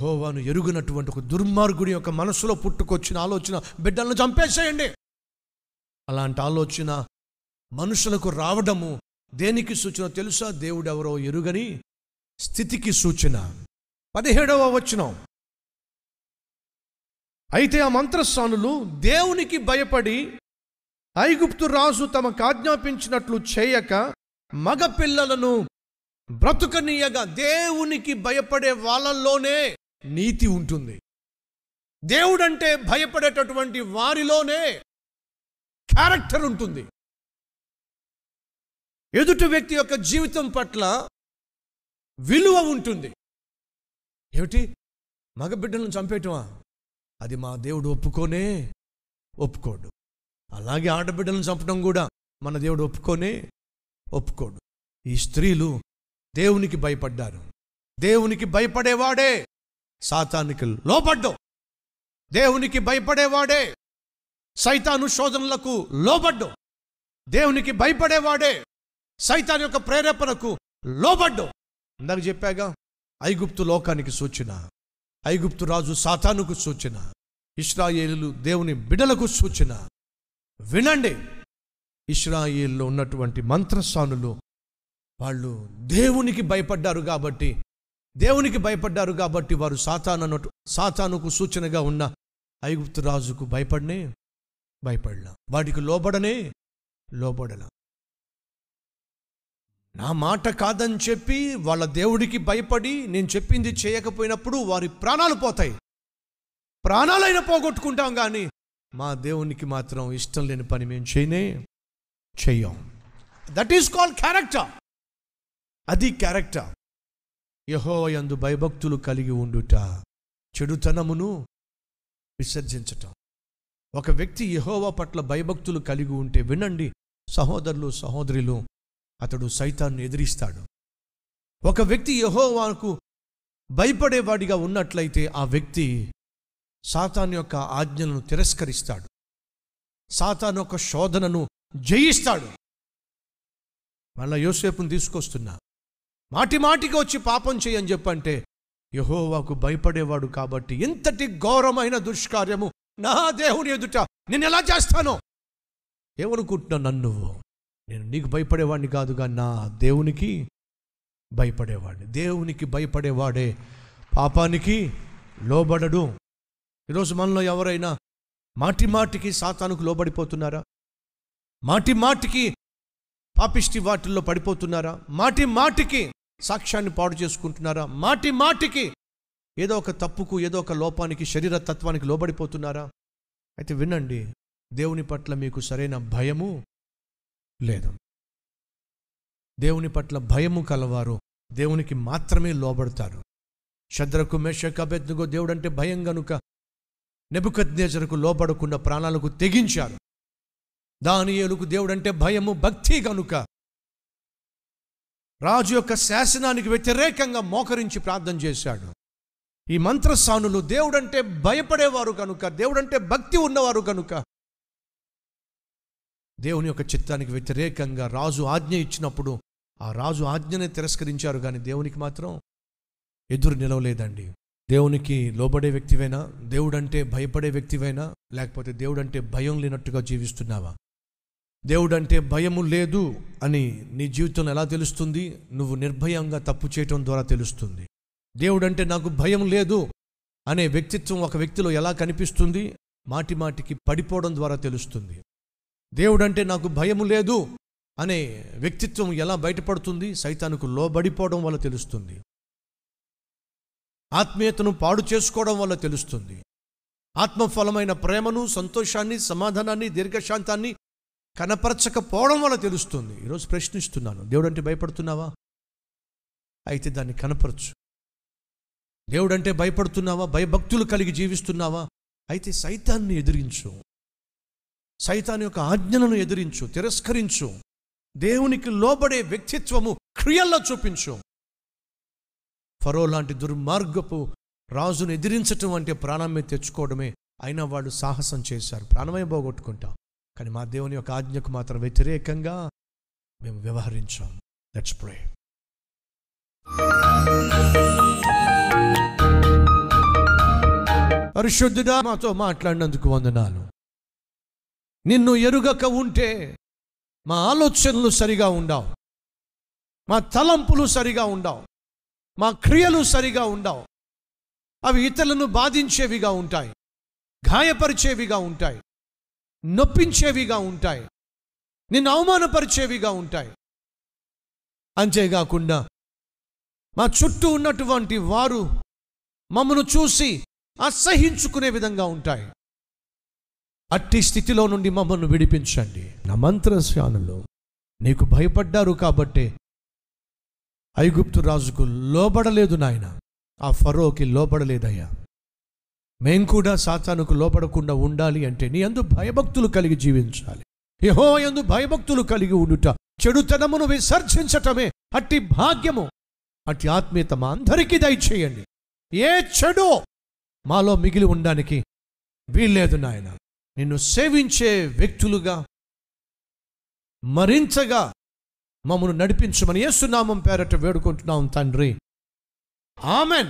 యహోవాను ఎరుగునటువంటి ఒక దుర్మార్గుడి యొక్క మనసులో పుట్టుకొచ్చిన ఆలోచన బిడ్డలను చంపేసేయండి. అలాంటి ఆలోచన మనుషులకు రావడము దేనికి సూచన తెలుసా? దేవుడెవరో ఎరుగని స్థితికి సూచన. పదిహేడవ వచనం. అయితే ఆ మంత్రస్వానులు దేవునికి భయపడి ఐగుప్తు రాజు తమకు ఆజ్ఞాపించినట్లు చేయక మగ పిల్లలను బ్రతుకనీయగా దేవునికి భయపడే వాళ్ళల్లోనే నీతి ఉంటుంది. దేవుడంటే భయపడేటటువంటి వారిలోనే క్యారెక్టర్ ఉంటుంది. ఎదుటి వ్యక్తి యొక్క జీవితం పట్ల విలువ ఉంటుంది. ఏమిటి? మగబిడ్డలను చంపేయటమా? అది మా దేవుడు ఒప్పుకోనే ఒప్పుకోడు. అలాగే ఆడబిడ్డలను చంపడం కూడా మన దేవుడు ఒప్పుకోనే ఒప్పుకోడు. ఈ స్త్రీలు దేవునికి భయపడ్డారు. దేవునికి భయపడేవాడే సాతానికి లోబడ్డం దేవునికి భయపడేవాడే. సైతాను శోధనలకు లోబడ్డం దేవునికి భయపడేవాడే. సైతాన్ యొక్క ప్రేరేపణకు లోబడ్డం ఇందాక చెప్పాగా ఐగుప్తు లోకానికి సూచన ఐగుప్తు రాజు సాతానుకు సూచన ఇస్రాయేలు దేవుని బిడలకు సూచన. వినండి ఇస్రాయేల్లో ఉన్నటువంటి మంత్రస్థానులు వాళ్ళు దేవునికి భయపడ్డారు కాబట్టి దేవునికి భయపడ్డారు కాబట్టి వారు సాతాను అన్నట్టు సాతానుకు సూచనగా ఉన్న ఐగుప్తు రాజుకు భయపడనే భయపడలా. వాడికి లోబడనే లోబడలా. నా మాట కాదని చెప్పి వాళ్ళ దేవుడికి భయపడి నేను చెప్పింది చేయకపోయినప్పుడు వారి ప్రాణాలు పోతాయి. ప్రాణాలైనా పోగొట్టుకుంటాం కానీ మా దేవునికి మాత్రం ఇష్టం లేని పని మేము చేయనే చెయ్యం. దట్ ఈస్ కాల్డ్ క్యారెక్టర్ అది క్యారెక్టర్ యహో యందు భయభక్తులు కలిగి ఉండుట చెడుతనమును విసర్జించటం. ఒక వ్యక్తి యహోవా పట్ల భయభక్తులు కలిగి ఉంటే వినండి సహోదరులు సహోదరులు అతడు సైతాన్ని ఎదిరిస్తాడు. ఒక వ్యక్తి యహోవాకు భయపడేవాడిగా ఉన్నట్లయితే ఆ వ్యక్తి సాతాన్ యొక్క ఆజ్ఞలను తిరస్కరిస్తాడు. సాతాన్ యొక్క శోధనను జయిస్తాడు. మళ్ళా యోసేపును తీసుకొస్తున్నా. మాటి మాటికి వచ్చి పాపం చేయని చెప్పంటే యహోవాకు భయపడేవాడు కాబట్టి ఇంతటి ఘోరమైన దుష్కార్యము నా దేవుని ఎదుట నేను ఎలా చేస్తాను? ఏమనుకుంటున్నావు నన్ను? నేను నీకు భయపడేవాడిని కాదుగా నా దేవునికి భయపడేవాడిని. దేవునికి భయపడేవాడే పాపానికి లోబడడు. ఈరోజు మనలో ఎవరైనా మాటి మాటికి సాతానుకు లోబడిపోతున్నారా? మాటి మాటికి పాపిష్టి వాటిల్లో పడిపోతున్నారా? మాటి మాటికి సాక్ష్యాన్ని పాడు చేసుకుంటున్నారా? మాటి మాటికి ఏదో ఒక తప్పుకు ఏదో ఒక లోపానికి శరీర తత్వానికి లోబడిపోతున్నారా? అయితే వినండి దేవుని పట్ల మీకు సరైన భయము లేదు. దేవుని పట్ల భయము కలవారు దేవునికి మాత్రమే లోబడతారు. శద్రకు మెషక్ దేవుడు దేవుడంటే భయం గనుక నెబుకద్నేజరకు లోబడకుండా ప్రాణాలకు తెగించారు. దానియేలుకు దేవుడంటే భయము భక్తి గనుక రాజు యొక్క శాసనానికి వ్యతిరేకంగా మోకరించి ప్రార్థన చేశాడు. ఈ మంత్రసానులు దేవుడంటే భయపడేవారు కనుక దేవుడంటే భక్తి ఉన్నవారు కనుక దేవుని యొక్క చిత్తానికి వ్యతిరేకంగా రాజు ఆజ్ఞ ఇచ్చినప్పుడు ఆ రాజు ఆజ్ఞనే తిరస్కరించారు కానీ దేవునికి మాత్రం ఎదురు నిలవలేదండి. దేవునికి లోబడే వ్యక్తివైనా దేవుడంటే భయపడే వ్యక్తివైనా లేకపోతే దేవుడంటే భయం లేనట్టుగా జీవిస్తున్నావా? దేవుడంటే భయము లేదు అని నీ జీవితం ఎలా తెలుస్తుంది? నువ్వు నిర్భయంగా తప్పు చేయటం ద్వారా తెలుస్తుంది. దేవుడంటే నాకు భయం లేదు అనే వ్యక్తిత్వం ఒక వ్యక్తిలో ఎలా కనిపిస్తుంది? మాటి మాటికి పడిపోవడం ద్వారా తెలుస్తుంది. దేవుడంటే నాకు భయము లేదు అనే వ్యక్తిత్వం ఎలా బయటపడుతుంది? సైతానికి లోబడిపోవడం వల్ల తెలుస్తుంది. ఆత్మీయతను పాడు చేసుకోవడం వల్ల తెలుస్తుంది. ఆత్మఫలమైన ప్రేమను సంతోషాన్ని సమాధానాన్ని దీర్ఘశాంతాన్ని కనపరచకపోవడం వల్ల తెలుస్తుంది. ఈరోజు ప్రశ్నిస్తున్నాను. దేవుడంటే భయపడుతున్నావా? అయితే దాన్ని కనపరచు. దేవుడంటే భయపడుతున్నావా? భయభక్తులు కలిగి జీవిస్తున్నావా? అయితే సైతాన్ని ఎదిరించు. సైతాన్ యొక్క ఆజ్ఞలను ఎదిరించు. తిరస్కరించు. దేవునికి లోబడే వ్యక్తిత్వము క్రియల్లో చూపించు. ఫరో లాంటి దుర్మార్గపు రాజును ఎదిరించటం అంటే ప్రాణమే తెచ్చుకోవడమే. అయినా వాళ్ళు సాహసం చేశారు. ప్రాణమే పోగొట్టుకుంటాం. కానీ మా దేవుని యొక్క ఆజ్ఞకు మాత్రం వ్యతిరేకంగా మేము వ్యవహరించాం. లెట్స్ ప్రే పరిశుద్ధుడా మాతో మాట్లాడినందుకు వందనాలు. నిన్ను ఎరుగక ఉంటే మా ఆలోచనలు సరిగా ఉండవు. మా తలంపులు సరిగా ఉండవు. మా క్రియలు సరిగా ఉండవు. అవి ఇతరులను బాధించేవిగా ఉంటాయి. గాయపరిచేవిగా ఉంటాయి. నొప్పించేవిగా ఉంటాయి. నిన్ను అవమానపరిచేవిగా ఉంటాయి. అంతేకాకుండా మా చుట్టూ ఉన్నటువంటి వారు మమ్మను చూసి అసహించుకునే విధంగా ఉంటాయి. అట్టి స్థితిలో నుండి మమ్మల్ని విడిపించండి. నా మంత్రశానులో నీకు భయపడ్డారు కాబట్టే ఐగుప్తు రాజుకు లోబడలేదు నాయన. ఆ ఫరోకి లోబడలేదయ్యా. మేం కూడా సాతానుకు లోపడకుండా ఉండాలి అంటే నీ అందు భయభక్తులు కలిగి జీవించాలి. యహో ఎందు భయభక్తులు కలిగి ఉండుట చెడుతనమును విసర్జించటమే అట్టి భాగ్యము. అట్టి ఆత్మీయత మా అందరికీ దయచేయండి. ఏ చెడు మాలో మిగిలి ఉండడానికి వీల్లేదు నాయన. నిన్ను సేవించే వ్యక్తులుగా మరింతగా మమ్మను నడిపించమని ఏసునామం పేరట వేడుకుంటున్నాం తండ్రి. ఆమెన్.